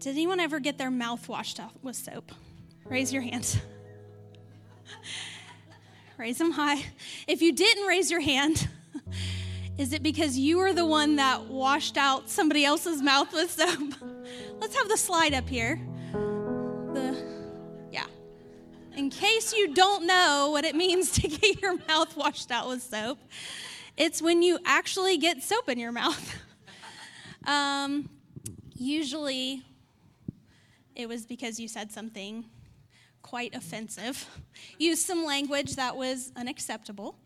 Did anyone ever get their mouth washed out with soap? Raise your hand. raise them high. If you didn't raise your hand, is it because you were the one that washed out somebody else's mouth with soap? Let's have the slide up here. The yeah. In case you don't know what it means to get your mouth washed out with soap, it's when you actually get soap in your mouth. Um, usually, it was because you said something quite offensive, used some language that was unacceptable.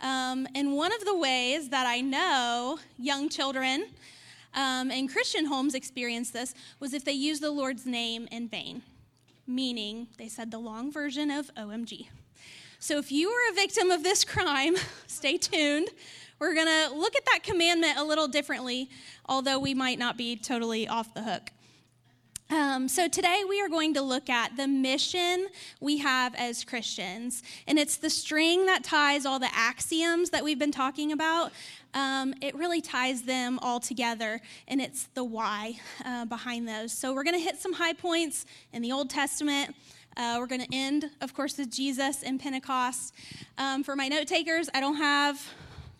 Um, and one of the ways that I know young children um, in Christian homes experience this was if they use the Lord's name in vain, meaning they said the long version of OMG. So if you were a victim of this crime, stay tuned. We're going to look at that commandment a little differently, although we might not be totally off the hook. Um, so, today we are going to look at the mission we have as Christians. And it's the string that ties all the axioms that we've been talking about. Um, it really ties them all together, and it's the why uh, behind those. So, we're going to hit some high points in the Old Testament. Uh, we're going to end, of course, with Jesus and Pentecost. Um, for my note takers, I don't have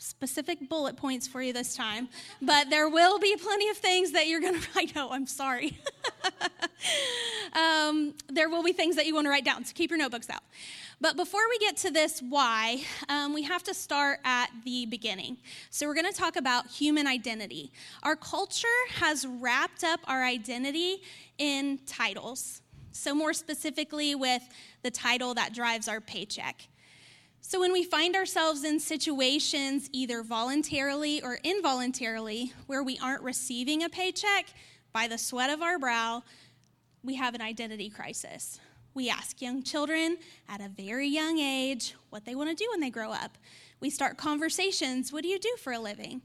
specific bullet points for you this time, but there will be plenty of things that you're going to, I know, I'm sorry. um, there will be things that you want to write down, so keep your notebooks out. But before we get to this why, um, we have to start at the beginning. So we're going to talk about human identity. Our culture has wrapped up our identity in titles. So, more specifically, with the title that drives our paycheck. So, when we find ourselves in situations, either voluntarily or involuntarily, where we aren't receiving a paycheck by the sweat of our brow, we have an identity crisis. We ask young children at a very young age what they want to do when they grow up. We start conversations what do you do for a living?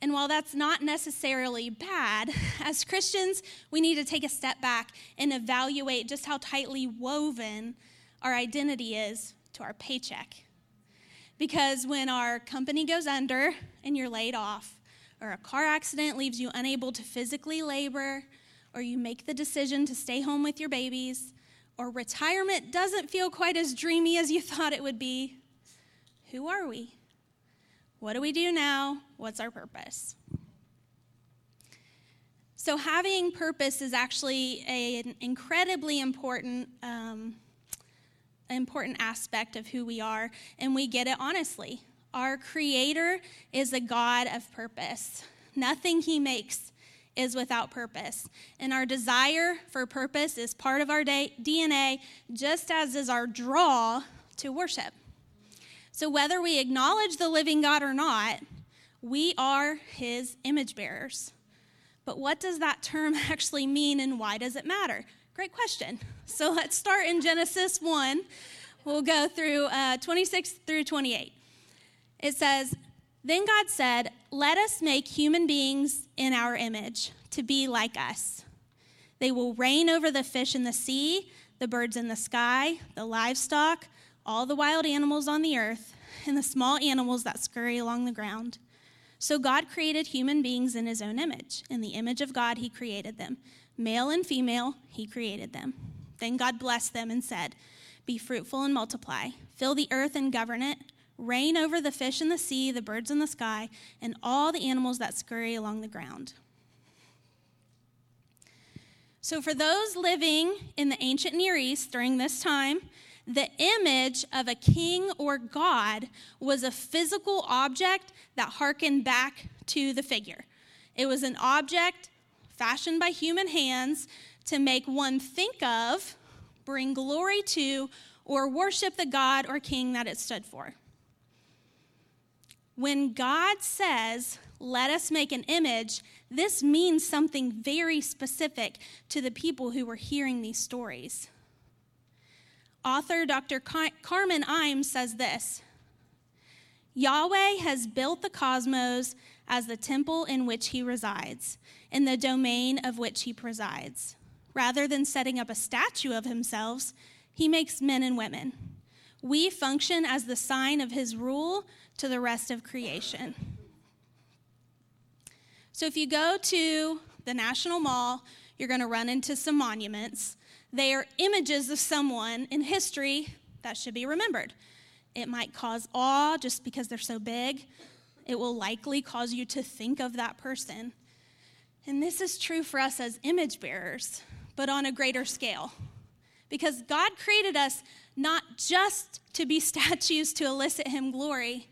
And while that's not necessarily bad, as Christians, we need to take a step back and evaluate just how tightly woven our identity is to our paycheck because when our company goes under and you're laid off, or a car accident leaves you unable to physically labor, or you make the decision to stay home with your babies, or retirement doesn't feel quite as dreamy as you thought it would be, who are we? What do we do now? What's our purpose? So, having purpose is actually an incredibly important um, important aspect of who we are, and we get it honestly. Our Creator is a God of purpose. Nothing He makes is without purpose. And our desire for purpose is part of our DNA, just as is our draw to worship. So, whether we acknowledge the living God or not, we are His image bearers. But what does that term actually mean and why does it matter? Great question. So let's start in Genesis 1. We'll go through uh, 26 through 28. It says, Then God said, Let us make human beings in our image to be like us. They will reign over the fish in the sea, the birds in the sky, the livestock, all the wild animals on the earth, and the small animals that scurry along the ground. So God created human beings in his own image. In the image of God, he created them. Male and female, he created them. Then God blessed them and said, Be fruitful and multiply, fill the earth and govern it, reign over the fish in the sea, the birds in the sky, and all the animals that scurry along the ground. So, for those living in the ancient Near East during this time, the image of a king or god was a physical object that harkened back to the figure. It was an object fashioned by human hands to make one think of, bring glory to, or worship the God or king that it stood for. When God says, let us make an image, this means something very specific to the people who were hearing these stories. Author Dr. Car- Carmen Imes says this Yahweh has built the cosmos as the temple in which he resides, in the domain of which he presides. Rather than setting up a statue of himself, he makes men and women. We function as the sign of his rule to the rest of creation. So if you go to the National Mall, you're going to run into some monuments. They are images of someone in history that should be remembered. It might cause awe just because they're so big. It will likely cause you to think of that person. And this is true for us as image bearers, but on a greater scale. Because God created us not just to be statues to elicit Him glory.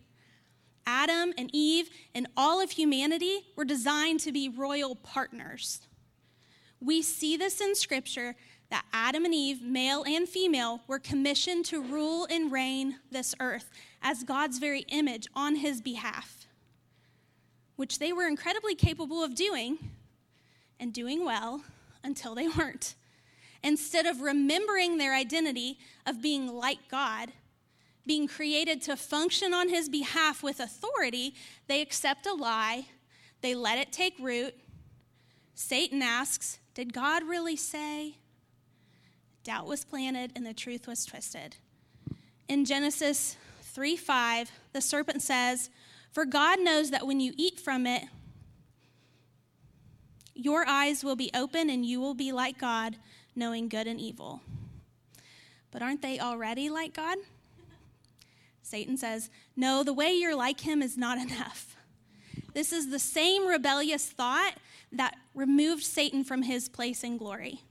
Adam and Eve and all of humanity were designed to be royal partners. We see this in Scripture that Adam and Eve, male and female, were commissioned to rule and reign this earth as God's very image on his behalf, which they were incredibly capable of doing and doing well until they weren't. Instead of remembering their identity of being like God, being created to function on his behalf with authority, they accept a lie, they let it take root. Satan asks, Did God really say? Doubt was planted and the truth was twisted. In Genesis 3 5, the serpent says, For God knows that when you eat from it, your eyes will be open and you will be like God, knowing good and evil. But aren't they already like God? Satan says, No, the way you're like him is not enough. This is the same rebellious thought that removed Satan from his place in glory.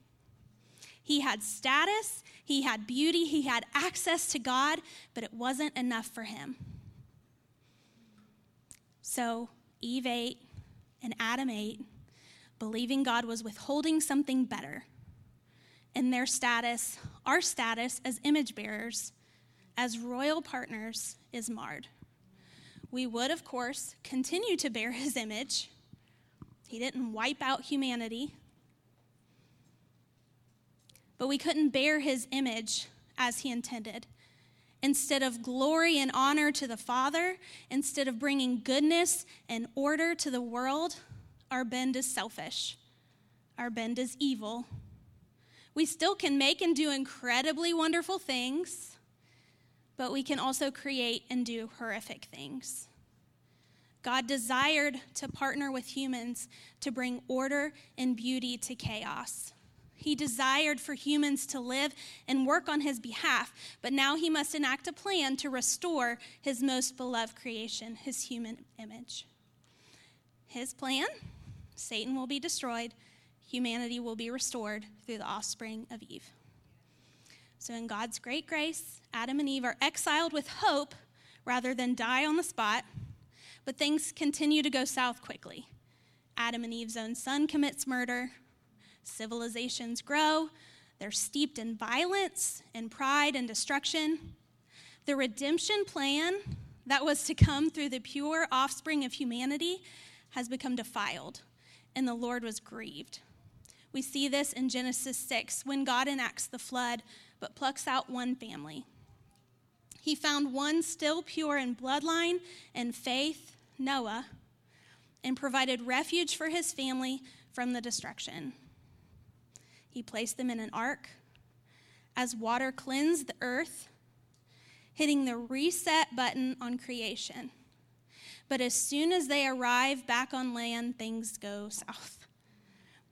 He had status, he had beauty, he had access to God, but it wasn't enough for him. So Eve ate and Adam ate, believing God was withholding something better. And their status, our status as image bearers, as royal partners, is marred. We would, of course, continue to bear his image. He didn't wipe out humanity, but we couldn't bear his image as he intended. Instead of glory and honor to the Father, instead of bringing goodness and order to the world, our bend is selfish. Our bend is evil. We still can make and do incredibly wonderful things, but we can also create and do horrific things. God desired to partner with humans to bring order and beauty to chaos. He desired for humans to live and work on his behalf, but now he must enact a plan to restore his most beloved creation, his human image. His plan Satan will be destroyed, humanity will be restored through the offspring of Eve. So, in God's great grace, Adam and Eve are exiled with hope rather than die on the spot, but things continue to go south quickly. Adam and Eve's own son commits murder, Civilizations grow, they're steeped in violence and pride and destruction. The redemption plan that was to come through the pure offspring of humanity has become defiled, and the Lord was grieved. We see this in Genesis 6 when God enacts the flood but plucks out one family. He found one still pure in bloodline and faith, Noah, and provided refuge for his family from the destruction. He placed them in an ark. As water cleansed the earth, hitting the reset button on creation. But as soon as they arrive back on land, things go south.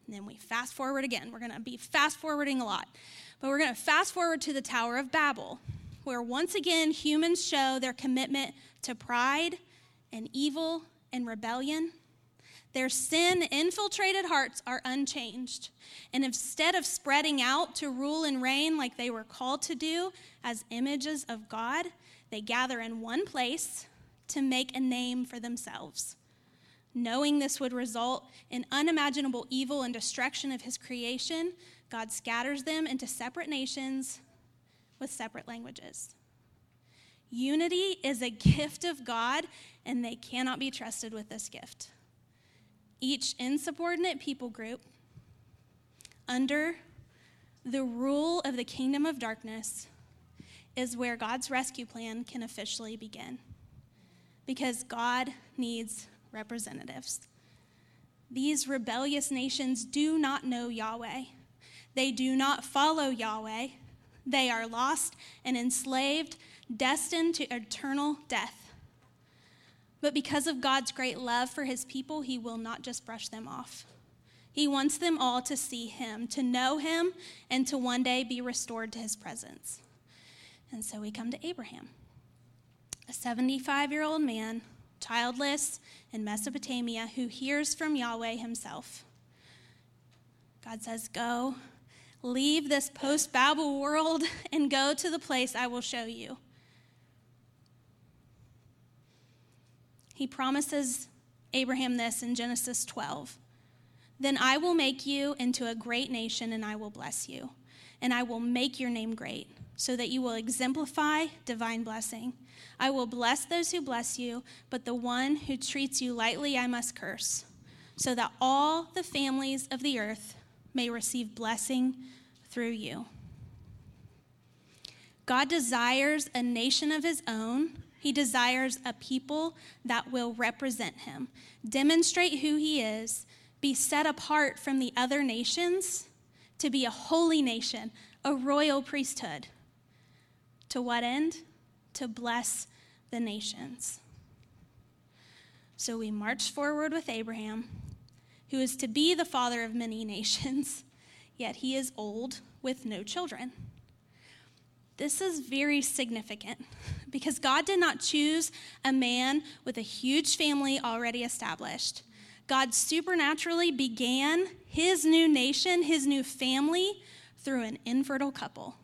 And then we fast forward again. We're going to be fast forwarding a lot. But we're going to fast forward to the Tower of Babel, where once again humans show their commitment to pride and evil and rebellion. Their sin infiltrated hearts are unchanged. And instead of spreading out to rule and reign like they were called to do as images of God, they gather in one place to make a name for themselves. Knowing this would result in unimaginable evil and destruction of his creation, God scatters them into separate nations with separate languages. Unity is a gift of God, and they cannot be trusted with this gift each insubordinate people group under the rule of the kingdom of darkness is where God's rescue plan can officially begin. Because God needs representatives. These rebellious nations do not know Yahweh. They do not follow Yahweh. They are lost and enslaved, destined to eternal death. But because of God's great love for his people, he will not just brush them off. He wants them all to see him, to know him, and to one day be restored to his presence. And so we come to Abraham, a 75 year old man, childless in Mesopotamia, who hears from Yahweh himself. God says, Go, leave this post Babel world, and go to the place I will show you. He promises Abraham this in Genesis 12. Then I will make you into a great nation, and I will bless you. And I will make your name great, so that you will exemplify divine blessing. I will bless those who bless you, but the one who treats you lightly I must curse, so that all the families of the earth may receive blessing through you. God desires a nation of his own. He desires a people that will represent him, demonstrate who he is, be set apart from the other nations to be a holy nation, a royal priesthood. To what end? To bless the nations. So we march forward with Abraham, who is to be the father of many nations, yet he is old with no children. This is very significant because God did not choose a man with a huge family already established. God supernaturally began his new nation, his new family, through an infertile couple.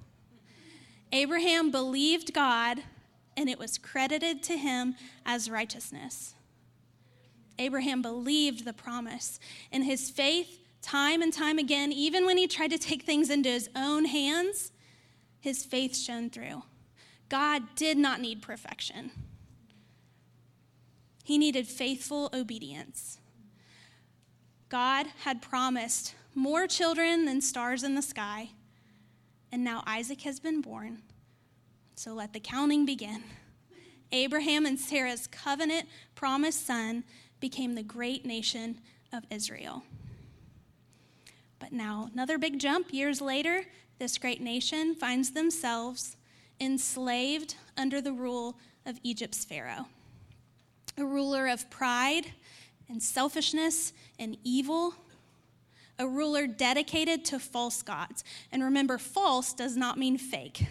Abraham believed God, and it was credited to him as righteousness. Abraham believed the promise, and his faith, time and time again, even when he tried to take things into his own hands, his faith shone through. God did not need perfection, he needed faithful obedience. God had promised more children than stars in the sky, and now Isaac has been born. So let the counting begin. Abraham and Sarah's covenant promised son became the great nation of Israel. But now, another big jump years later, this great nation finds themselves enslaved under the rule of Egypt's Pharaoh, a ruler of pride and selfishness and evil, a ruler dedicated to false gods. And remember, false does not mean fake.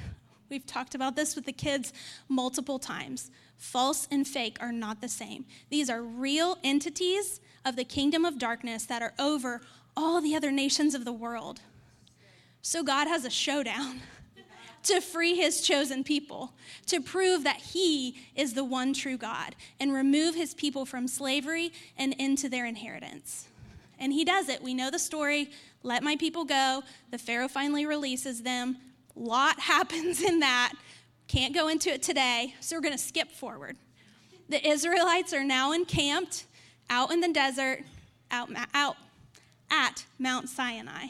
We've talked about this with the kids multiple times. False and fake are not the same. These are real entities of the kingdom of darkness that are over all the other nations of the world. So God has a showdown to free his chosen people, to prove that he is the one true God, and remove his people from slavery and into their inheritance. And he does it. We know the story. Let my people go. The Pharaoh finally releases them. Lot happens in that. Can't go into it today, so we're going to skip forward. The Israelites are now encamped out in the desert, out, out at Mount Sinai.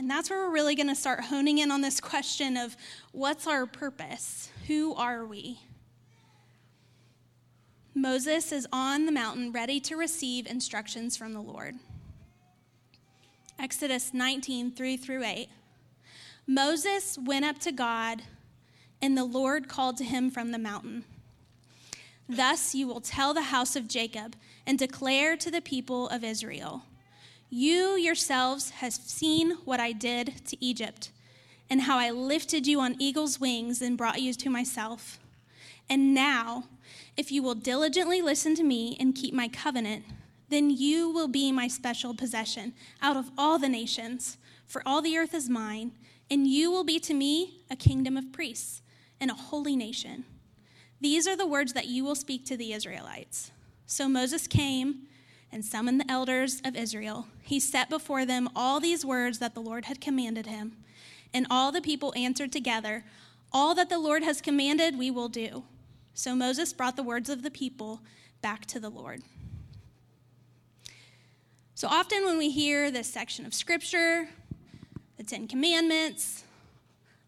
And that's where we're really going to start honing in on this question of what's our purpose? Who are we? Moses is on the mountain ready to receive instructions from the Lord. Exodus 19, 3 through 8. Moses went up to God, and the Lord called to him from the mountain. Thus you will tell the house of Jacob and declare to the people of Israel you yourselves have seen what I did to Egypt, and how I lifted you on eagle's wings and brought you to myself. And now, if you will diligently listen to me and keep my covenant, then you will be my special possession out of all the nations, for all the earth is mine, and you will be to me a kingdom of priests and a holy nation. These are the words that you will speak to the Israelites. So Moses came and summoned the elders of Israel. He set before them all these words that the Lord had commanded him. And all the people answered together, All that the Lord has commanded, we will do. So Moses brought the words of the people back to the Lord. So often, when we hear this section of scripture, the Ten Commandments,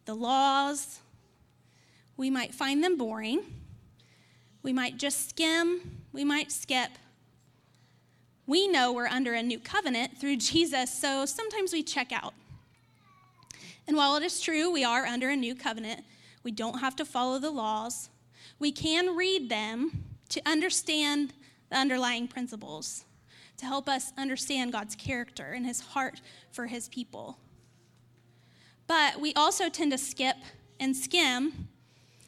the laws, we might find them boring. We might just skim, we might skip, we know we're under a new covenant through Jesus, so sometimes we check out. And while it is true we are under a new covenant, we don't have to follow the laws. We can read them to understand the underlying principles, to help us understand God's character and his heart for his people. But we also tend to skip and skim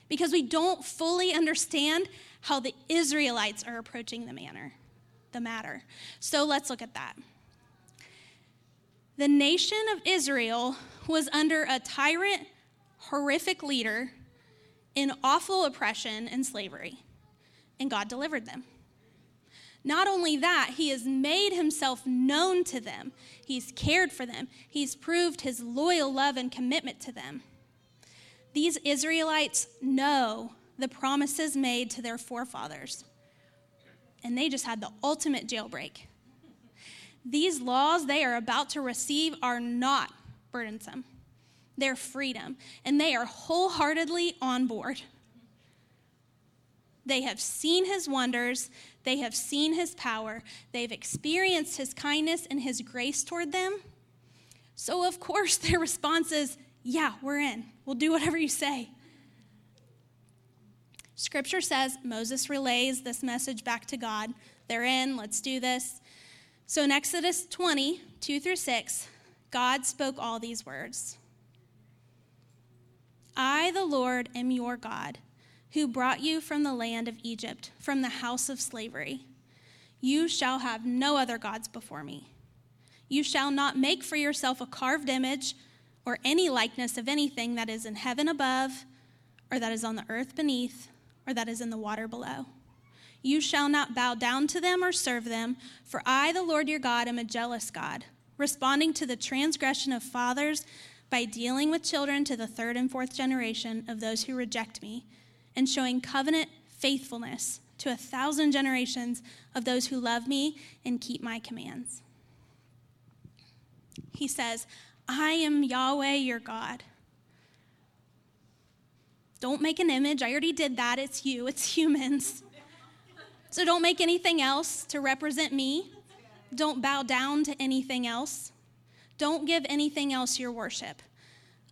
because we don't fully understand how the Israelites are approaching the manner, the matter. So let's look at that. The nation of Israel was under a tyrant, horrific leader in awful oppression and slavery, and God delivered them. Not only that, he has made himself known to them. He's cared for them. He's proved his loyal love and commitment to them. These Israelites know the promises made to their forefathers, and they just had the ultimate jailbreak. These laws they are about to receive are not burdensome, they're freedom, and they are wholeheartedly on board. They have seen his wonders, they have seen his power, they've experienced his kindness and his grace toward them. So, of course, their response is, Yeah, we're in. We'll do whatever you say. Scripture says Moses relays this message back to God. They're in, let's do this. So in Exodus 20, 2 through 6, God spoke all these words I, the Lord, am your God who brought you from the land of Egypt, from the house of slavery. You shall have no other gods before me. You shall not make for yourself a carved image or any likeness of anything that is in heaven above, or that is on the earth beneath, or that is in the water below. You shall not bow down to them or serve them, for I, the Lord your God, am a jealous God, responding to the transgression of fathers by dealing with children to the third and fourth generation of those who reject me and showing covenant faithfulness to a thousand generations of those who love me and keep my commands. He says, I am Yahweh your God. Don't make an image. I already did that. It's you, it's humans. So don't make anything else to represent me. Don't bow down to anything else. Don't give anything else your worship.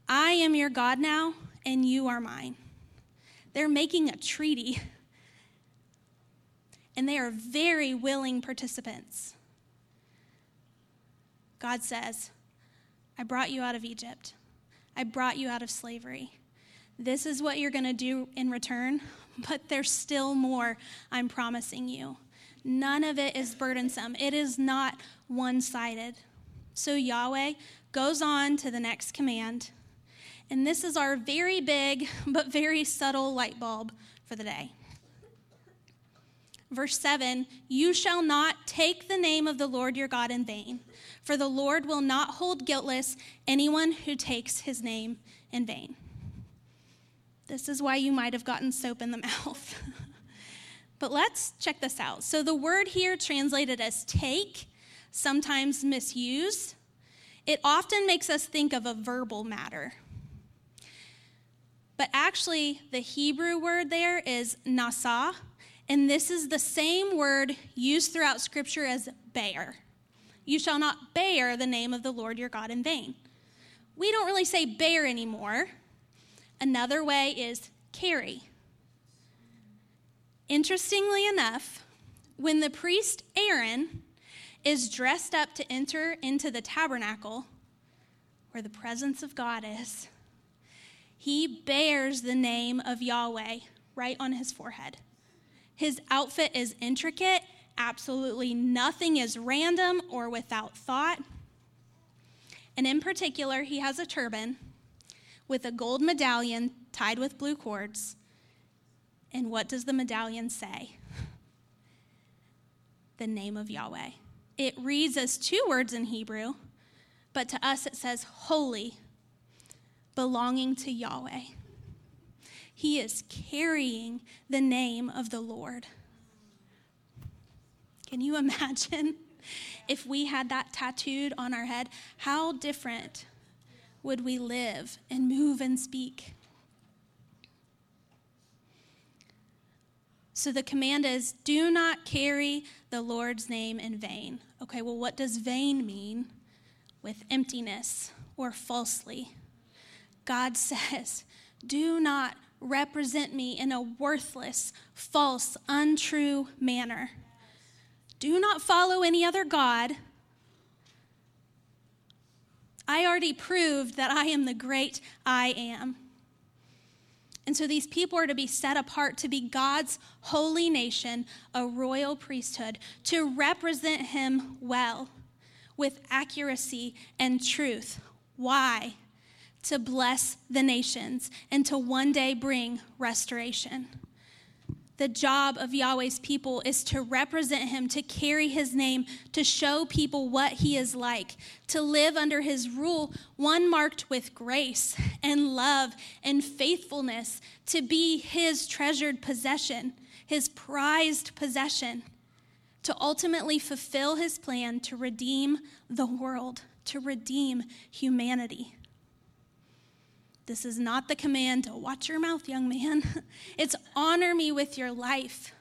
I am your God now, and you are mine. They're making a treaty, and they are very willing participants. God says, I brought you out of Egypt, I brought you out of slavery. This is what you're going to do in return, but there's still more I'm promising you. None of it is burdensome, it is not one sided. So Yahweh goes on to the next command. And this is our very big but very subtle light bulb for the day. Verse 7 You shall not take the name of the Lord your God in vain, for the Lord will not hold guiltless anyone who takes his name in vain. This is why you might have gotten soap in the mouth. but let's check this out. So, the word here translated as take, sometimes misuse, it often makes us think of a verbal matter. But actually, the Hebrew word there is nasa, and this is the same word used throughout Scripture as bear. You shall not bear the name of the Lord your God in vain. We don't really say bear anymore. Another way is carry. Interestingly enough, when the priest Aaron is dressed up to enter into the tabernacle where the presence of God is, he bears the name of Yahweh right on his forehead. His outfit is intricate, absolutely nothing is random or without thought. And in particular, he has a turban with a gold medallion tied with blue cords. And what does the medallion say? The name of Yahweh. It reads as two words in Hebrew, but to us it says holy belonging to Yahweh. He is carrying the name of the Lord. Can you imagine if we had that tattooed on our head? How different would we live and move and speak? So the command is do not carry the Lord's name in vain. Okay, well, what does vain mean? With emptiness or falsely. God says, Do not represent me in a worthless, false, untrue manner. Do not follow any other God. I already proved that I am the great I am. And so these people are to be set apart to be God's holy nation, a royal priesthood, to represent Him well, with accuracy and truth. Why? To bless the nations and to one day bring restoration the job of Yahweh's people is to represent him, to carry his name, to show people what he is like, to live under his rule, one marked with grace and love and faithfulness, to be his treasured possession, his prized possession, to ultimately fulfill his plan to redeem the world, to redeem humanity. This is not the command to watch your mouth, young man. It's honor me with your life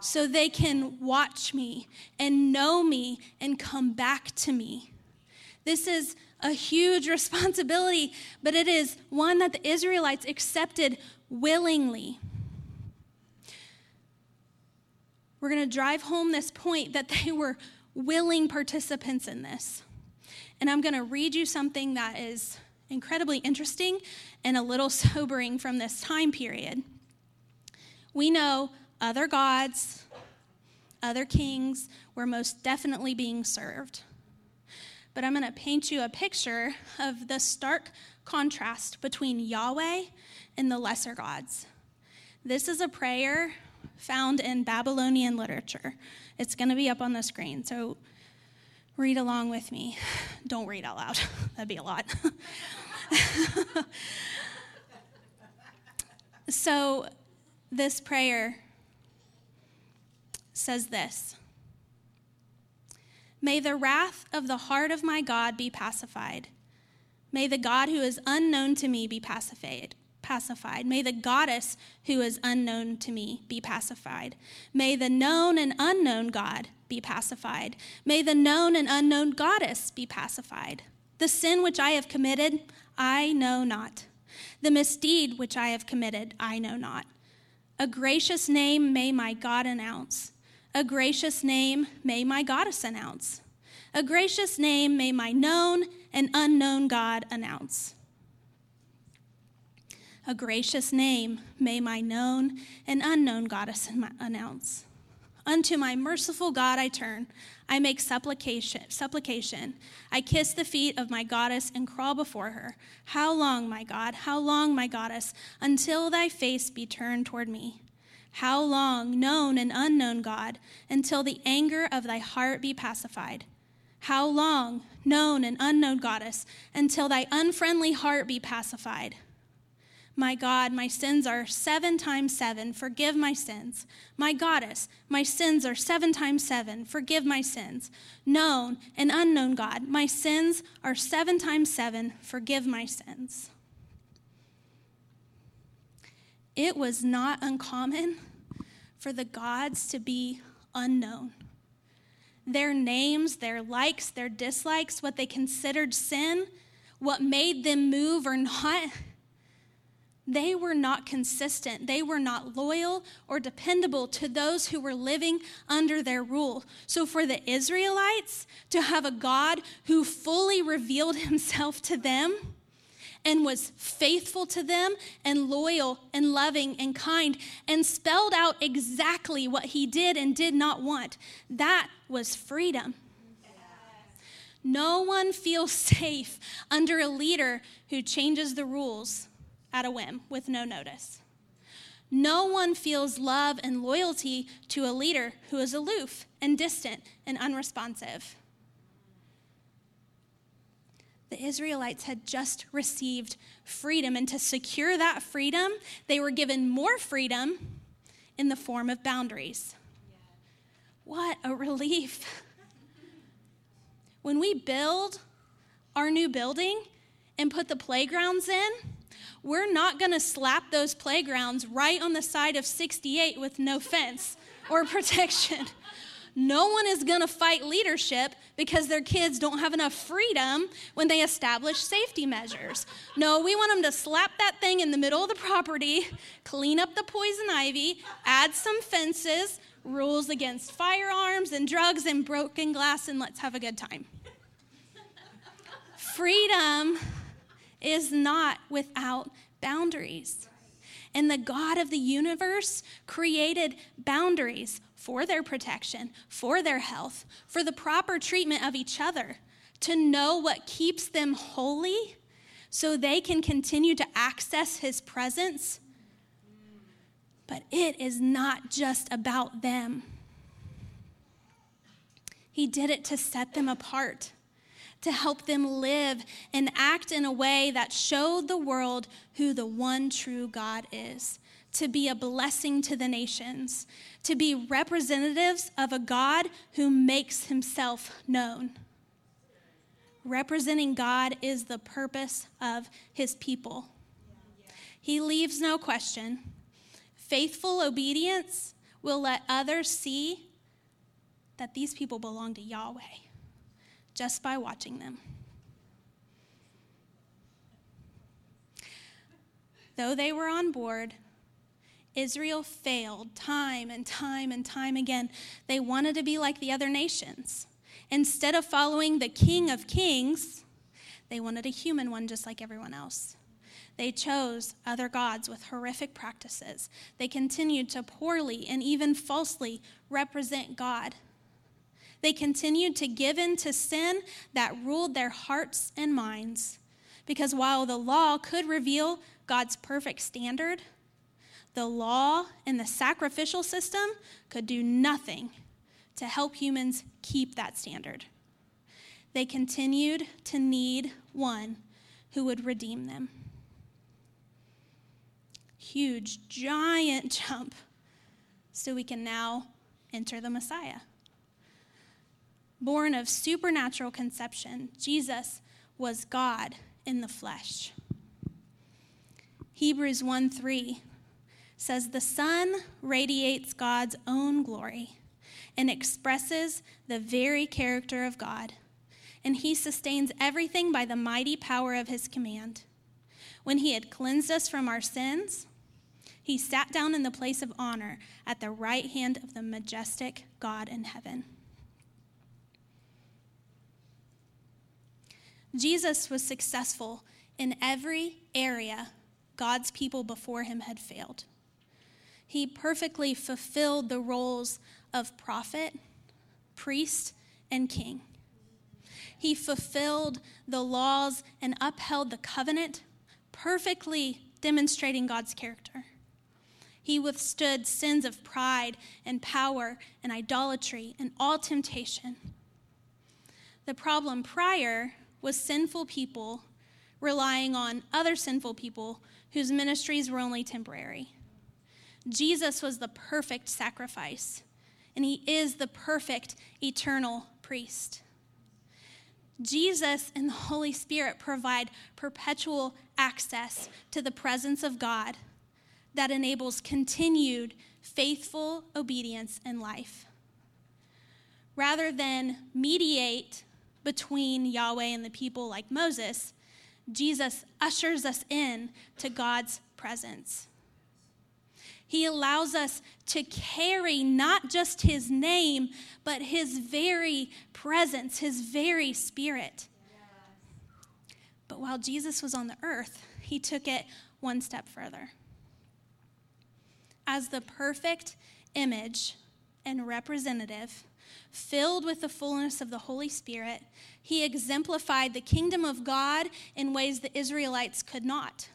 so they can watch me and know me and come back to me. This is a huge responsibility, but it is one that the Israelites accepted willingly. We're going to drive home this point that they were willing participants in this. And I'm going to read you something that is incredibly interesting and a little sobering from this time period. We know other gods, other kings were most definitely being served. But I'm going to paint you a picture of the stark contrast between Yahweh and the lesser gods. This is a prayer found in Babylonian literature. It's going to be up on the screen, so read along with me. Don't read out loud, that'd be a lot. so, this prayer says this May the wrath of the heart of my God be pacified. May the God who is unknown to me be pacified. Pacified. May the goddess who is unknown to me be pacified. May the known and unknown God be pacified. May the known and unknown goddess be pacified. The sin which I have committed, I know not. The misdeed which I have committed, I know not. A gracious name may my God announce. A gracious name may my goddess announce. A gracious name may my known and unknown God announce. A gracious name may my known and unknown goddess announce. Unto my merciful God I turn. I make supplication, supplication. I kiss the feet of my goddess and crawl before her. How long, my God? How long, my goddess, until thy face be turned toward me? How long, known and unknown God, until the anger of thy heart be pacified? How long, known and unknown goddess, until thy unfriendly heart be pacified? My God, my sins are seven times seven. Forgive my sins. My goddess, my sins are seven times seven. Forgive my sins. Known and unknown God, my sins are seven times seven. Forgive my sins. It was not uncommon for the gods to be unknown. Their names, their likes, their dislikes, what they considered sin, what made them move or not they were not consistent. They were not loyal or dependable to those who were living under their rule. So, for the Israelites to have a God who fully revealed himself to them and was faithful to them and loyal and loving and kind and spelled out exactly what he did and did not want, that was freedom. No one feels safe under a leader who changes the rules at a whim with no notice. No one feels love and loyalty to a leader who is aloof and distant and unresponsive. The Israelites had just received freedom, and to secure that freedom, they were given more freedom in the form of boundaries. What a relief! When we build our new building and put the playgrounds in, we're not going to slap those playgrounds right on the side of 68 with no fence or protection. No one is going to fight leadership because their kids don't have enough freedom when they establish safety measures. No, we want them to slap that thing in the middle of the property, clean up the poison ivy, add some fences, rules against firearms and drugs and broken glass, and let's have a good time. Freedom is not without boundaries. And the God of the universe created boundaries for their protection, for their health, for the proper treatment of each other, to know what keeps them holy so they can continue to access his presence. But it is not just about them. He did it to set them apart, to help them live and act in a way that showed the world who the one true God is, to be a blessing to the nations, to be representatives of a God who makes himself known. Representing God is the purpose of his people. He leaves no question. Faithful obedience will let others see that these people belong to Yahweh just by watching them. Though they were on board, Israel failed time and time and time again. They wanted to be like the other nations. Instead of following the King of Kings, they wanted a human one just like everyone else. They chose other gods with horrific practices. They continued to poorly and even falsely represent God. They continued to give in to sin that ruled their hearts and minds. Because while the law could reveal God's perfect standard, the law and the sacrificial system could do nothing to help humans keep that standard. They continued to need one who would redeem them. Huge, giant jump so we can now enter the Messiah. Born of supernatural conception, Jesus was God in the flesh. Hebrews 1 3 says, The Son radiates God's own glory and expresses the very character of God, and he sustains everything by the mighty power of his command. When he had cleansed us from our sins, he sat down in the place of honor at the right hand of the majestic God in heaven. Jesus was successful in every area God's people before him had failed. He perfectly fulfilled the roles of prophet, priest, and king. He fulfilled the laws and upheld the covenant, perfectly demonstrating God's character. He withstood sins of pride and power and idolatry and all temptation. The problem prior was sinful people relying on other sinful people whose ministries were only temporary. Jesus was the perfect sacrifice and he is the perfect eternal priest. Jesus and the Holy Spirit provide perpetual access to the presence of God that enables continued faithful obedience in life. Rather than mediate between Yahweh and the people like Moses, Jesus ushers us in to God's presence. He allows us to carry not just His name, but His very presence, His very spirit. But while Jesus was on the earth, He took it one step further. As the perfect image and representative, filled with the fullness of the Holy Spirit, he exemplified the kingdom of God in ways the Israelites could not.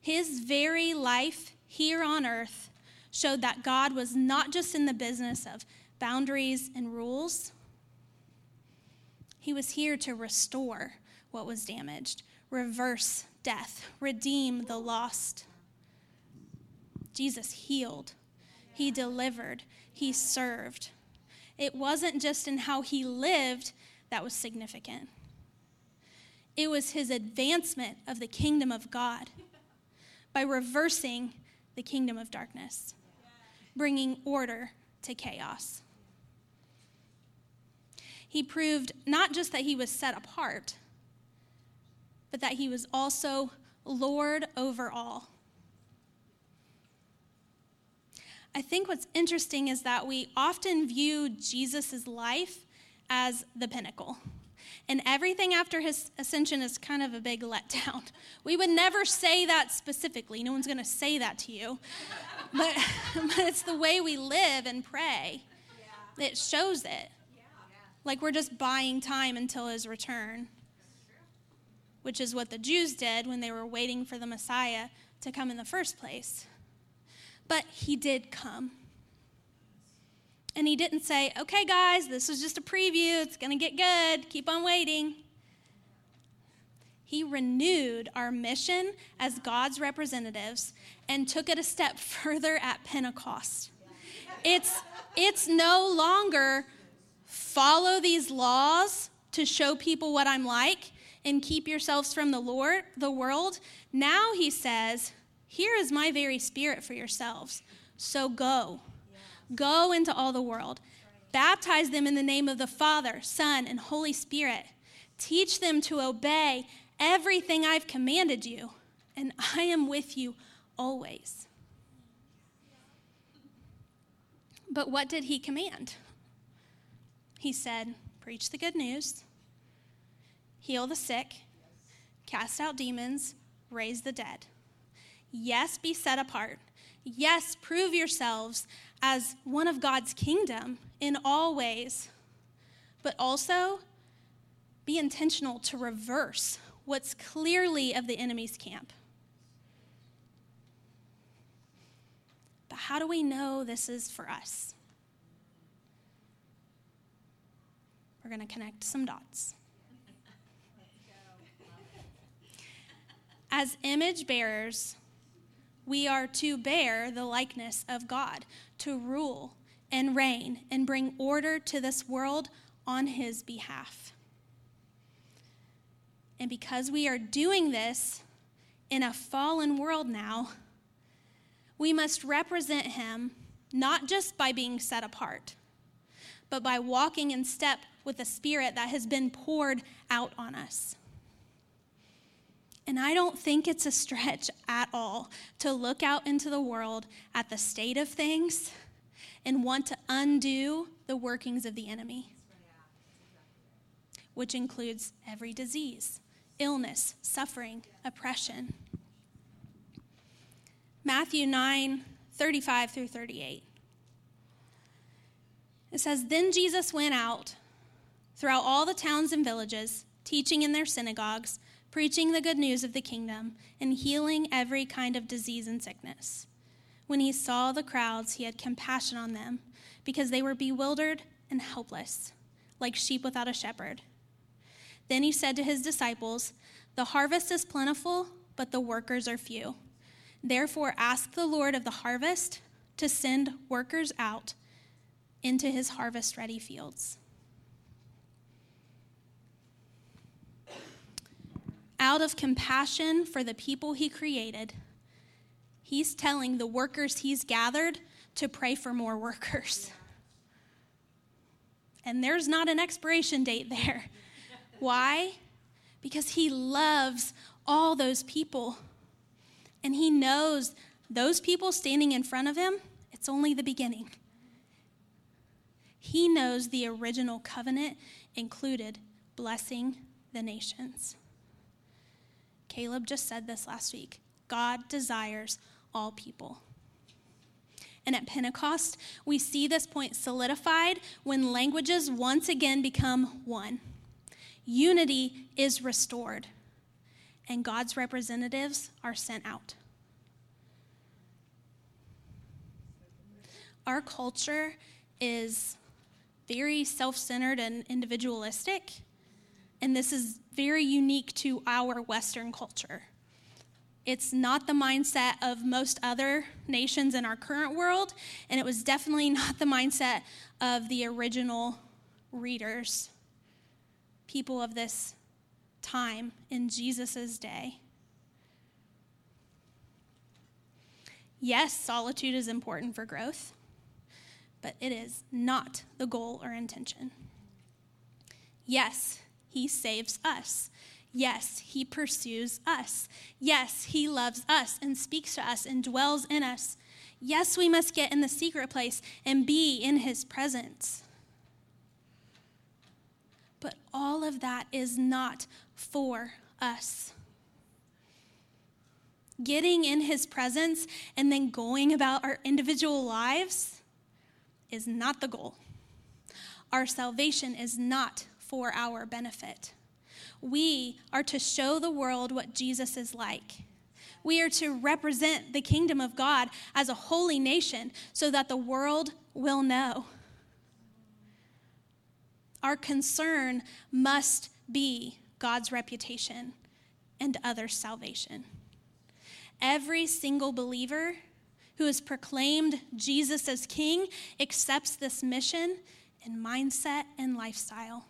His very life here on earth showed that God was not just in the business of boundaries and rules, He was here to restore what was damaged, reverse death, redeem the lost. Jesus healed, He delivered, He served. It wasn't just in how He lived that was significant. It was his advancement of the kingdom of God by reversing the kingdom of darkness, bringing order to chaos. He proved not just that he was set apart, but that he was also Lord over all. I think what's interesting is that we often view Jesus' life as the pinnacle. And everything after his ascension is kind of a big letdown. We would never say that specifically. No one's going to say that to you. But, but it's the way we live and pray. It shows it. Like we're just buying time until his return, which is what the Jews did when they were waiting for the Messiah to come in the first place. But he did come. And he didn't say, okay, guys, this was just a preview. It's going to get good. Keep on waiting. He renewed our mission as God's representatives and took it a step further at Pentecost. It's, it's no longer follow these laws to show people what I'm like and keep yourselves from the Lord, the world. Now he says, here is my very spirit for yourselves. So go. Go into all the world. Baptize them in the name of the Father, Son, and Holy Spirit. Teach them to obey everything I've commanded you, and I am with you always. But what did he command? He said, Preach the good news, heal the sick, cast out demons, raise the dead. Yes, be set apart. Yes, prove yourselves as one of God's kingdom in all ways. But also, be intentional to reverse what's clearly of the enemy's camp. But how do we know this is for us? We're going to connect some dots. As image bearers, we are to bear the likeness of God, to rule and reign and bring order to this world on His behalf. And because we are doing this in a fallen world now, we must represent Him not just by being set apart, but by walking in step with the Spirit that has been poured out on us. And I don't think it's a stretch at all to look out into the world at the state of things and want to undo the workings of the enemy, which includes every disease, illness, suffering, oppression. Matthew 9 35 through 38. It says, Then Jesus went out throughout all the towns and villages, teaching in their synagogues preaching the good news of the kingdom, and healing every kind of disease and sickness. When he saw the crowds, he had compassion on them, because they were bewildered and helpless, like sheep without a shepherd. Then he said to his disciples, The harvest is plentiful, but the workers are few. Therefore, ask the Lord of the harvest to send workers out into his harvest ready fields. Out of compassion for the people he created, he's telling the workers he's gathered to pray for more workers. And there's not an expiration date there. Why? Because he loves all those people. And he knows those people standing in front of him, it's only the beginning. He knows the original covenant included blessing the nations. Caleb just said this last week God desires all people. And at Pentecost, we see this point solidified when languages once again become one. Unity is restored, and God's representatives are sent out. Our culture is very self centered and individualistic, and this is very unique to our Western culture. It's not the mindset of most other nations in our current world, and it was definitely not the mindset of the original readers, people of this time in Jesus' day. Yes, solitude is important for growth, but it is not the goal or intention. Yes, he saves us. Yes, He pursues us. Yes, He loves us and speaks to us and dwells in us. Yes, we must get in the secret place and be in his presence. But all of that is not for us. Getting in his presence and then going about our individual lives is not the goal. Our salvation is not for our benefit. We are to show the world what Jesus is like. We are to represent the kingdom of God as a holy nation so that the world will know. Our concern must be God's reputation and others' salvation. Every single believer who has proclaimed Jesus as king accepts this mission and mindset and lifestyle.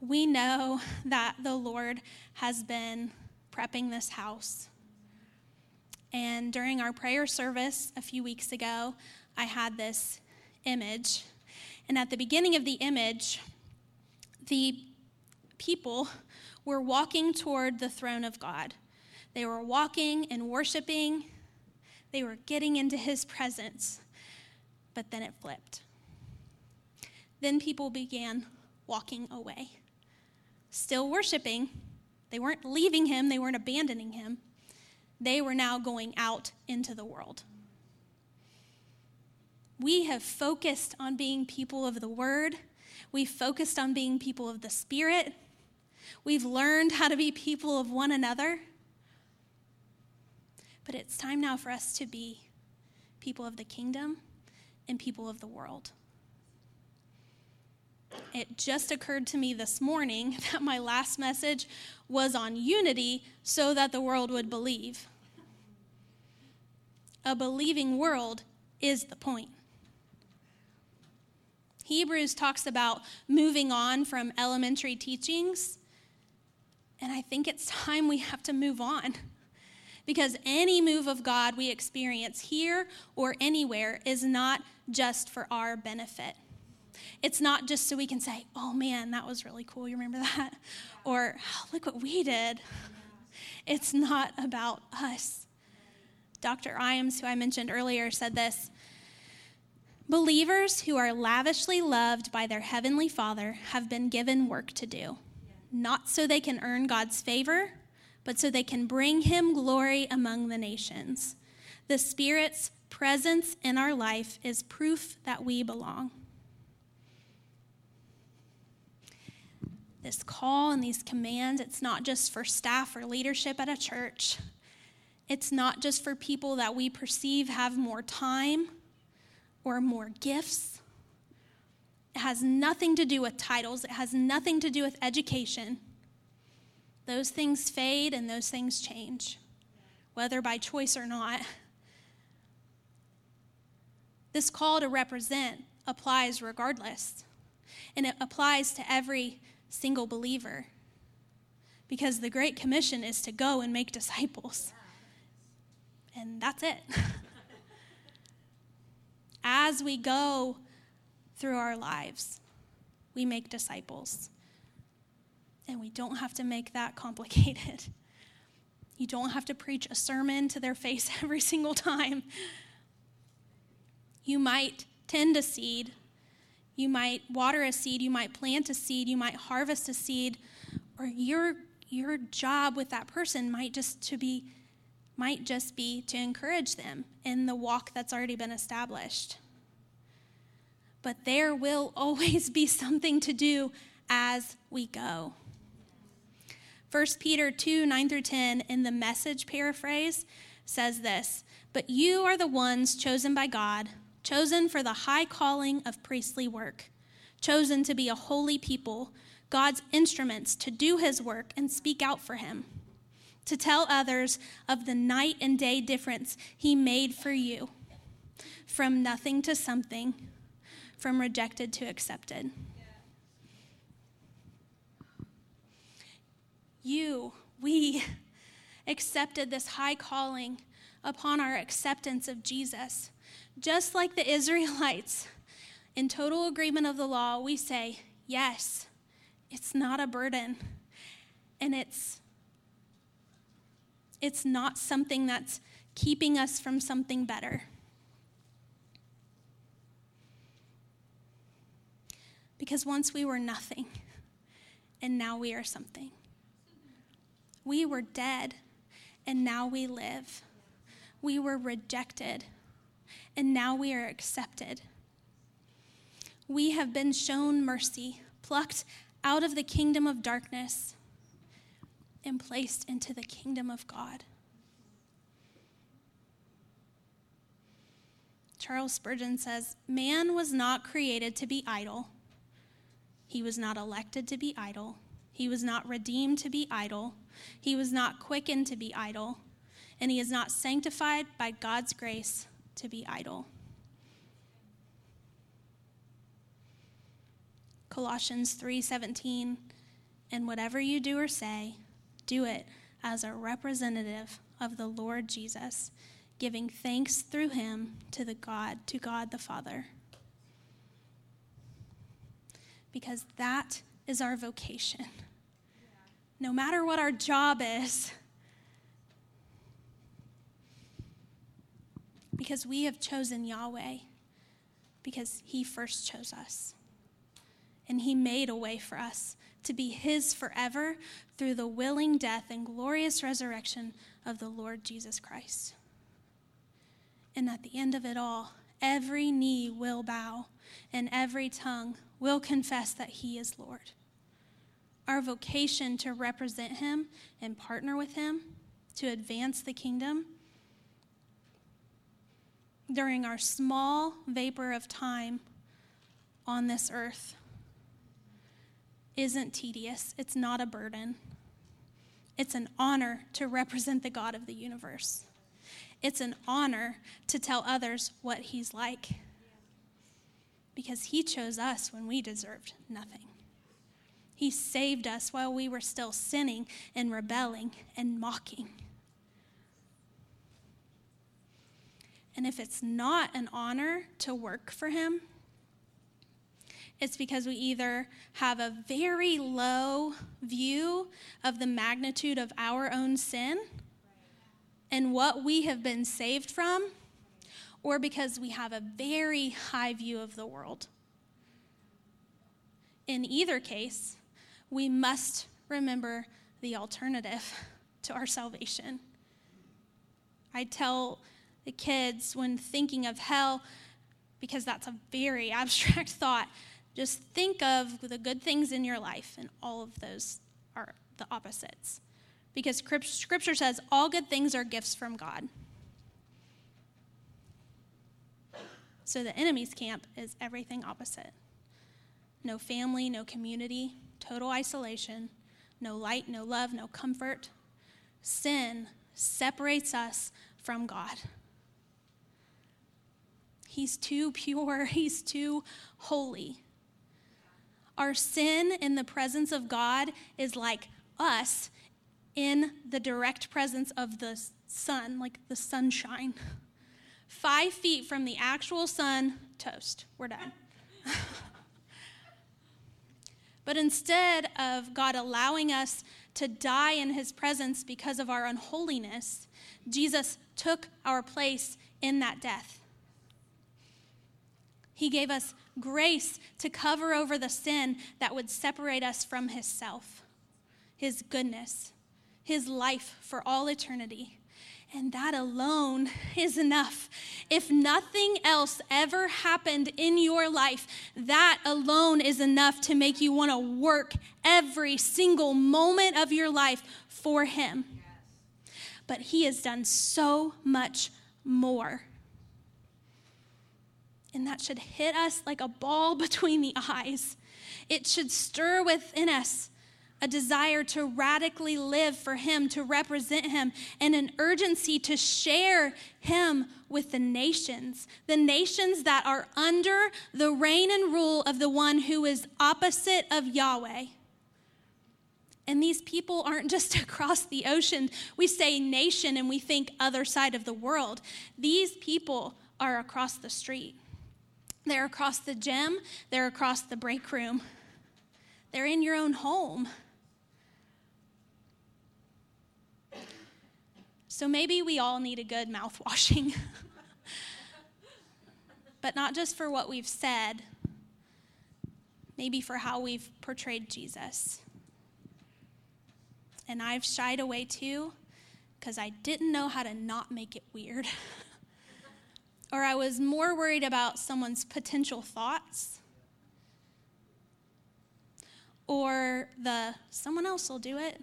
We know that the Lord has been prepping this house. And during our prayer service a few weeks ago, I had this image. And at the beginning of the image, the people were walking toward the throne of God. They were walking and worshiping, they were getting into his presence. But then it flipped. Then people began walking away, still worshiping. They weren't leaving him, they weren't abandoning him. They were now going out into the world. We have focused on being people of the Word. We've focused on being people of the Spirit. We've learned how to be people of one another. But it's time now for us to be people of the kingdom and people of the world. It just occurred to me this morning that my last message was on unity so that the world would believe. A believing world is the point. Hebrews talks about moving on from elementary teachings. And I think it's time we have to move on. Because any move of God we experience here or anywhere is not just for our benefit. It's not just so we can say, oh man, that was really cool. You remember that? Or oh, look what we did. It's not about us. Dr. Iams, who I mentioned earlier, said this Believers who are lavishly loved by their Heavenly Father have been given work to do, not so they can earn God's favor, but so they can bring Him glory among the nations. The Spirit's presence in our life is proof that we belong. This call and these commands, it's not just for staff or leadership at a church. It's not just for people that we perceive have more time or more gifts. It has nothing to do with titles, it has nothing to do with education. Those things fade and those things change, whether by choice or not. This call to represent applies regardless, and it applies to every single believer because the Great Commission is to go and make disciples. And that's it. as we go through our lives, we make disciples. And we don't have to make that complicated. You don't have to preach a sermon to their face every single time. You might tend a seed, you might water a seed, you might plant a seed, you might harvest a seed, or your your job with that person might just to be might just be to encourage them in the walk that's already been established. But there will always be something to do as we go. 1 Peter 2 9 through 10 in the message paraphrase says this But you are the ones chosen by God, chosen for the high calling of priestly work, chosen to be a holy people, God's instruments to do his work and speak out for him to tell others of the night and day difference He made for you from nothing to something, from rejected to accepted. You, we accepted this high calling upon our acceptance of Jesus. Just like the Israelites, in total agreement of the law, we say, Yes, it's not a burden. And it's It's not something that's keeping us from something better. Because once we were nothing, and now we are something. We were dead, and now we live. We were rejected, and now we are accepted. We have been shown mercy, plucked out of the kingdom of darkness, and placed into the kingdom of God. Charles Spurgeon says, Man was not created to be idle he was not elected to be idle. He was not redeemed to be idle. He was not quickened to be idle. And he is not sanctified by God's grace to be idle. Colossians 3:17 And whatever you do or say, do it as a representative of the Lord Jesus, giving thanks through him to the God to God the Father because that is our vocation. No matter what our job is, because we have chosen Yahweh, because He first chose us. And He made a way for us to be His forever through the willing death and glorious resurrection of the Lord Jesus Christ. And at the end of it all, every knee will bow and every tongue will confess that He is Lord. Our vocation to represent Him and partner with Him to advance the kingdom during our small vapor of time on this earth isn't tedious, it's not a burden. It's an honor to represent the God of the universe. It's an honor to tell others what He's like because he chose us when we deserved nothing. He saved us while we were still sinning and rebelling and mocking. And if it's not an honor to work for him, it's because we either have a very low view of the magnitude of our own sin and what we have been saved from, or because we have a very high view of the world. In either case, we must remember the alternative to our salvation. I tell the kids when thinking of hell, because that's a very abstract thought, just think of the good things in your life, and all of those are the opposites. Because scripture says all good things are gifts from God. So the enemy's camp is everything opposite no family, no community, total isolation, no light, no love, no comfort. Sin separates us from God. He's too pure, He's too holy. Our sin in the presence of God is like us in the direct presence of the sun, like the sunshine five feet from the actual sun, toast. We're done. but instead of God allowing us to die in his presence because of our unholiness, Jesus took our place in that death. He gave us grace to cover over the sin that would separate us from his self, his goodness, his life for all eternity. And that alone is enough. If nothing else ever happened in your life, that alone is enough to make you want to work every single moment of your life for Him. But He has done so much more. And that should hit us like a ball between the eyes. It should stir within us a desire to radically live for Him, to represent Him, and an urgency to share Him with the nations, the nations that are under the reign and rule of the one who is opposite of Yahweh. And these people aren't just across the ocean. We say nation and we think other side of the world. These people are across the street. They're across the gym, they're across the break room, they're in your own home. So maybe we all need a good mouth washing. but not just for what we've said, maybe for how we've portrayed Jesus. And I've shied away too because I didn't know how to not make it weird. or I was more worried about someone's potential thoughts. Or the someone else will do it.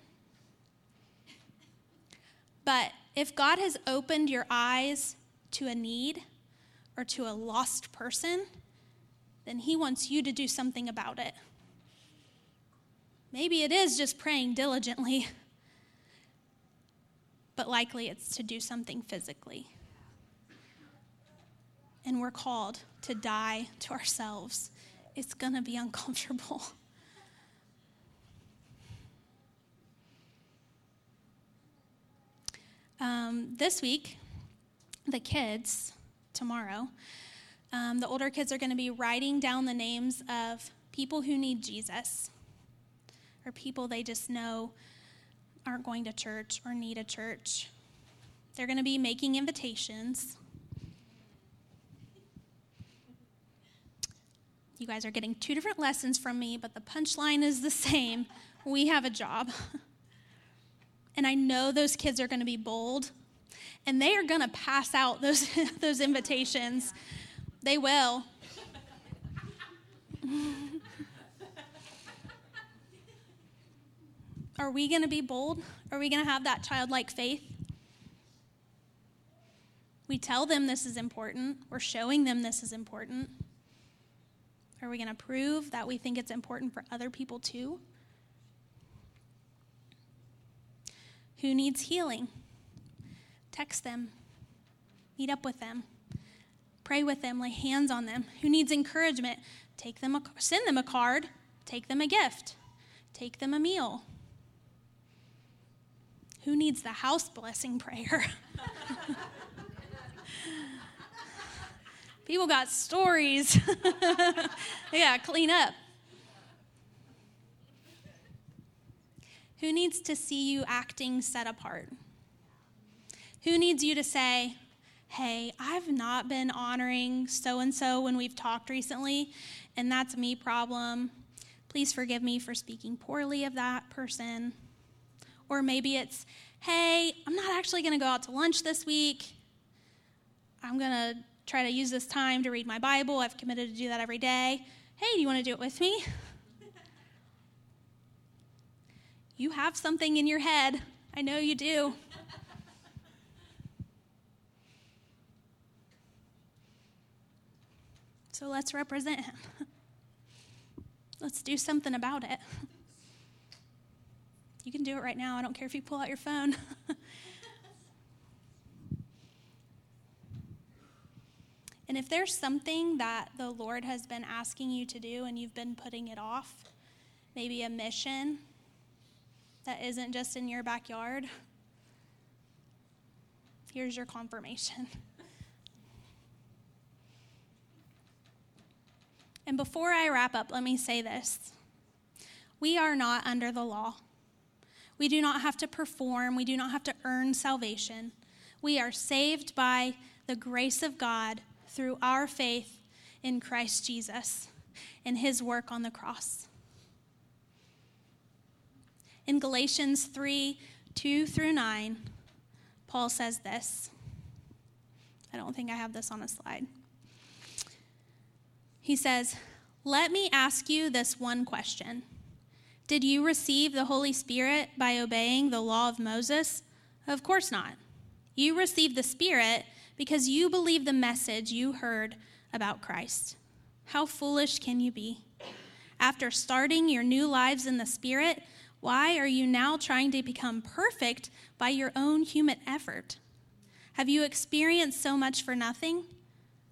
But if God has opened your eyes to a need or to a lost person, then He wants you to do something about it. Maybe it is just praying diligently, but likely it's to do something physically. And we're called to die to ourselves. It's going to be uncomfortable. Um, this week, the kids, tomorrow, um, the older kids are going to be writing down the names of people who need Jesus or people they just know aren't going to church or need a church. They're going to be making invitations. You guys are getting two different lessons from me, but the punchline is the same. We have a job. And I know those kids are going to be bold and they are going to pass out those, those invitations. They will. Are we going to be bold? Are we going to have that childlike faith? We tell them this is important. We're showing them this is important. Are we going to prove that we think it's important for other people too? Who needs healing? Text them, meet up with them, pray with them, lay hands on them. Who needs encouragement? Take them a, send them a card, take them a gift, take them a meal. Who needs the house blessing prayer? People got stories. yeah, clean up. Who needs to see you acting set apart? Who needs you to say, hey, I've not been honoring so and so when we've talked recently, and that's me problem. Please forgive me for speaking poorly of that person. Or maybe it's, hey, I'm not actually going to go out to lunch this week. I'm going to try to use this time to read my Bible. I've committed to do that every day. Hey, do you want to do it with me? You have something in your head. I know you do. So let's represent him. Let's do something about it. You can do it right now. I don't care if you pull out your phone. And if there's something that the Lord has been asking you to do and you've been putting it off, maybe a mission, that isn't just in your backyard, here's your confirmation. And before I wrap up, let me say this. We are not under the law. We do not have to perform, we do not have to earn salvation. We are saved by the grace of God through our faith in Christ Jesus and his work on the cross. In Galatians 3 2 through 9, Paul says this. I don't think I have this on a slide. He says, Let me ask you this one question Did you receive the Holy Spirit by obeying the law of Moses? Of course not. You received the Spirit because you believe the message you heard about Christ. How foolish can you be? After starting your new lives in the Spirit, why are you now trying to become perfect by your own human effort? Have you experienced so much for nothing?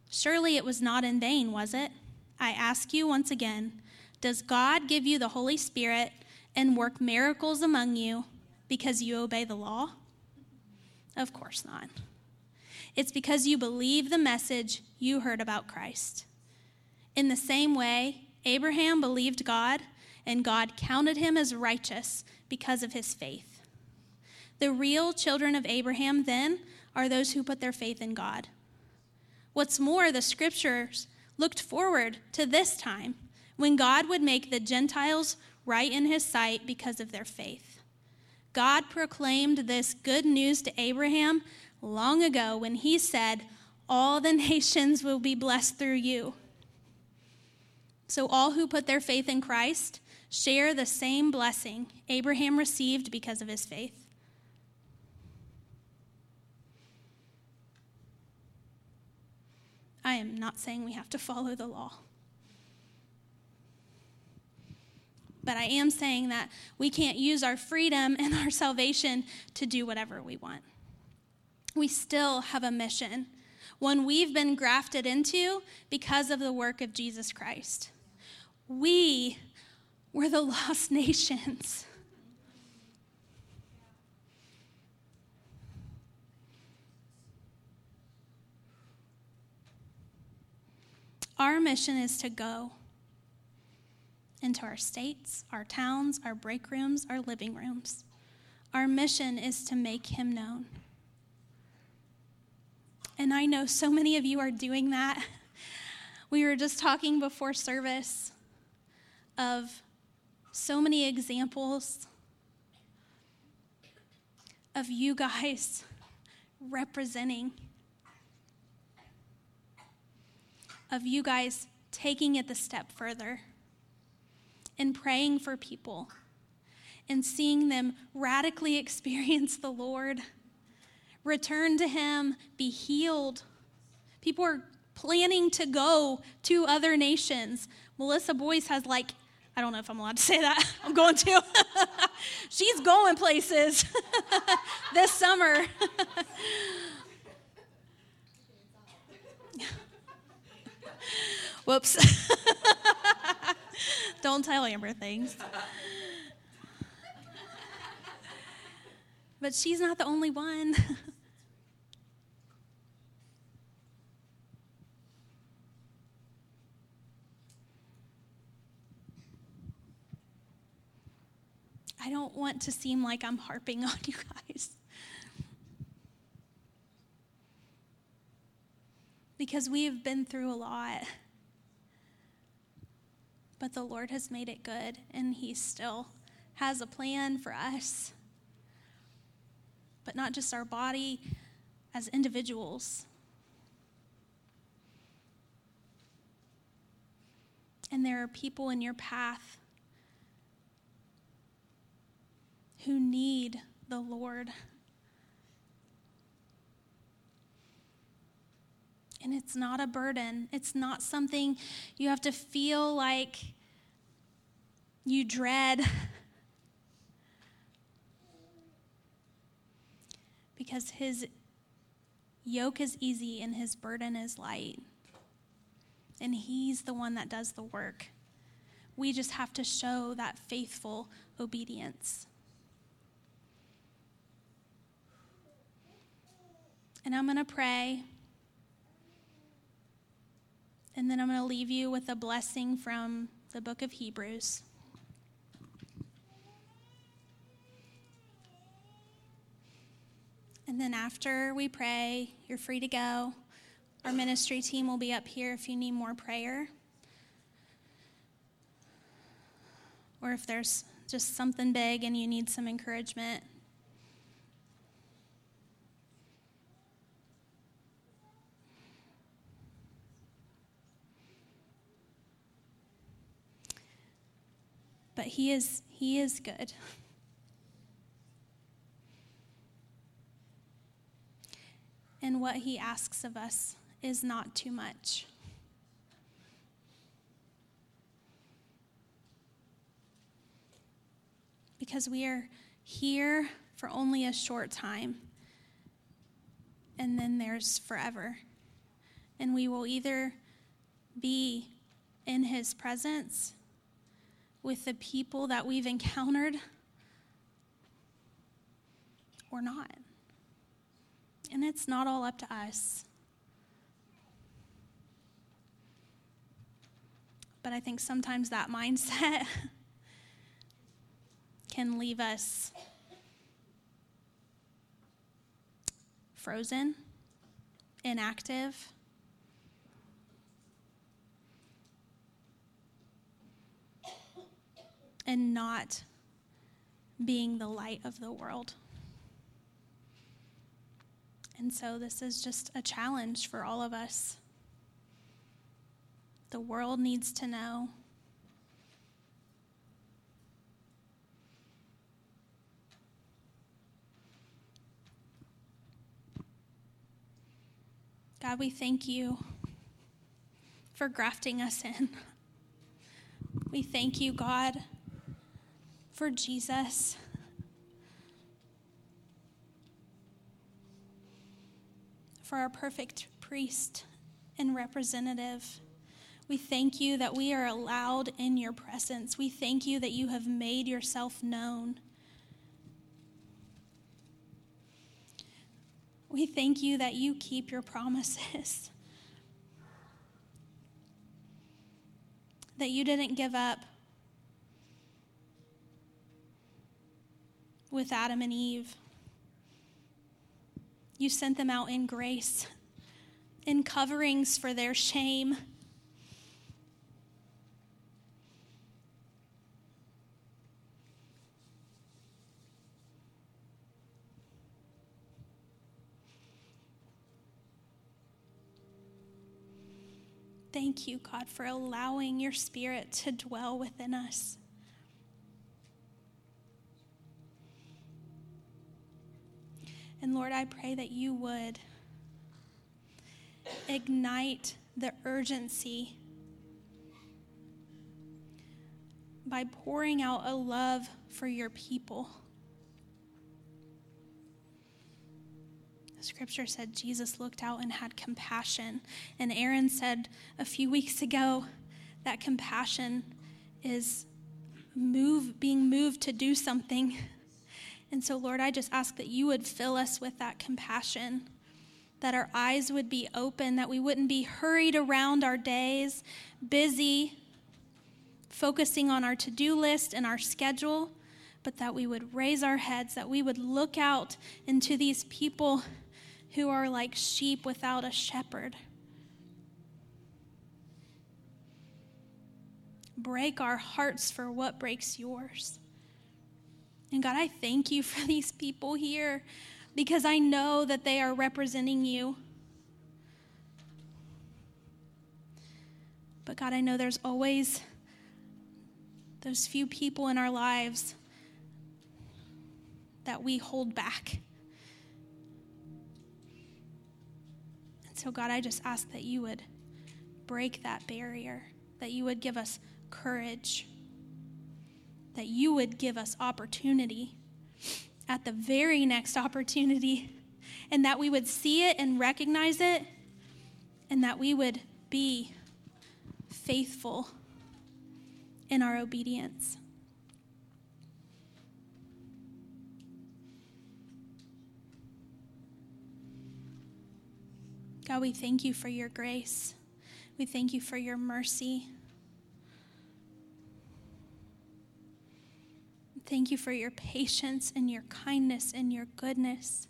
Surely it was not in vain, was it? I ask you once again Does God give you the Holy Spirit and work miracles among you because you obey the law? Of course not. It's because you believe the message you heard about Christ. In the same way, Abraham believed God and God counted him as righteous because of his faith. The real children of Abraham then are those who put their faith in God. What's more, the scriptures looked forward to this time when God would make the Gentiles right in his sight because of their faith. God proclaimed this good news to Abraham long ago when he said, All the nations will be blessed through you. So all who put their faith in Christ share the same blessing Abraham received because of his faith. I am not saying we have to follow the law. But I am saying that we can't use our freedom and our salvation to do whatever we want. We still have a mission, one we've been grafted into because of the work of Jesus Christ. We were the lost nations. Our mission is to go into our states, our towns, our break rooms, our living rooms. Our mission is to make him known. And I know so many of you are doing that. We were just talking before service of so many examples of you guys representing, of you guys taking it the step further and praying for people and seeing them radically experience the Lord, return to Him, be healed. People are planning to go to other nations. Melissa Boyce has like, I don't know if I'm allowed to say that. I'm going to. She's going places this summer. Whoops. Don't tell Amber things. But she's not the only one. I don't want to seem like I'm harping on you guys. Because we have been through a lot but the Lord has made it good, and He still has a plan for us. But not just our body as individuals. And there are people in your path who need the Lord. And it's not a burden. It's not something you have to feel like you dread. because his yoke is easy and his burden is light. And he's the one that does the work. We just have to show that faithful obedience. And I'm going to pray. And then I'm going to leave you with a blessing from the book of Hebrews. And then after we pray, you're free to go. Our ministry team will be up here if you need more prayer. Or if there's just something big and you need some encouragement, but he is he is good. And what he asks of us is not too much. Because we are here for only a short time, and then there's forever. And we will either be in his presence with the people that we've encountered or not. And it's not all up to us. But I think sometimes that mindset can leave us frozen, inactive. And not being the light of the world. And so, this is just a challenge for all of us. The world needs to know. God, we thank you for grafting us in. We thank you, God, for Jesus. For our perfect priest and representative. We thank you that we are allowed in your presence. We thank you that you have made yourself known. We thank you that you keep your promises, that you didn't give up with Adam and Eve. You sent them out in grace, in coverings for their shame. Thank you, God, for allowing your spirit to dwell within us. And Lord, I pray that you would ignite the urgency by pouring out a love for your people. Scripture said Jesus looked out and had compassion. And Aaron said a few weeks ago that compassion is move being moved to do something. And so Lord, I just ask that you would fill us with that compassion. That our eyes would be open, that we wouldn't be hurried around our days, busy, focusing on our to do list and our schedule, but that we would raise our heads, that we would look out into these people who are like sheep without a shepherd. Break our hearts for what breaks yours. And God, I thank you for these people here because I know that they are representing you. But God, I know there's always those few people in our lives that we hold back. And so, God, I just ask that you would break that barrier, that you would give us courage, that you would give us opportunity at the very next opportunity, and that we would see it and recognize it, and that we would be faithful in our obedience. God, we thank you for your grace. We thank you for your mercy. Thank you for your patience and your kindness and your goodness.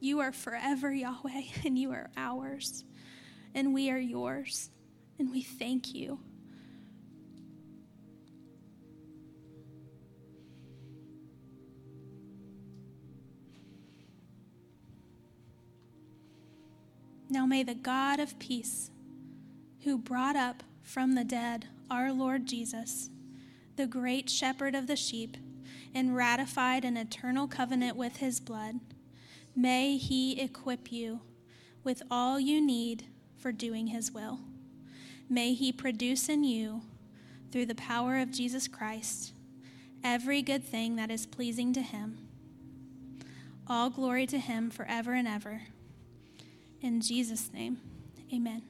You are forever Yahweh, and you are ours, and we are yours, and we thank you. Now may the God of peace, who brought up from the dead our Lord Jesus, the great shepherd of the sheep, and ratified an eternal covenant with his blood, may he equip you with all you need for doing his will. May he produce in you, through the power of Jesus Christ, every good thing that is pleasing to him. All glory to him forever and ever. In Jesus' name, amen.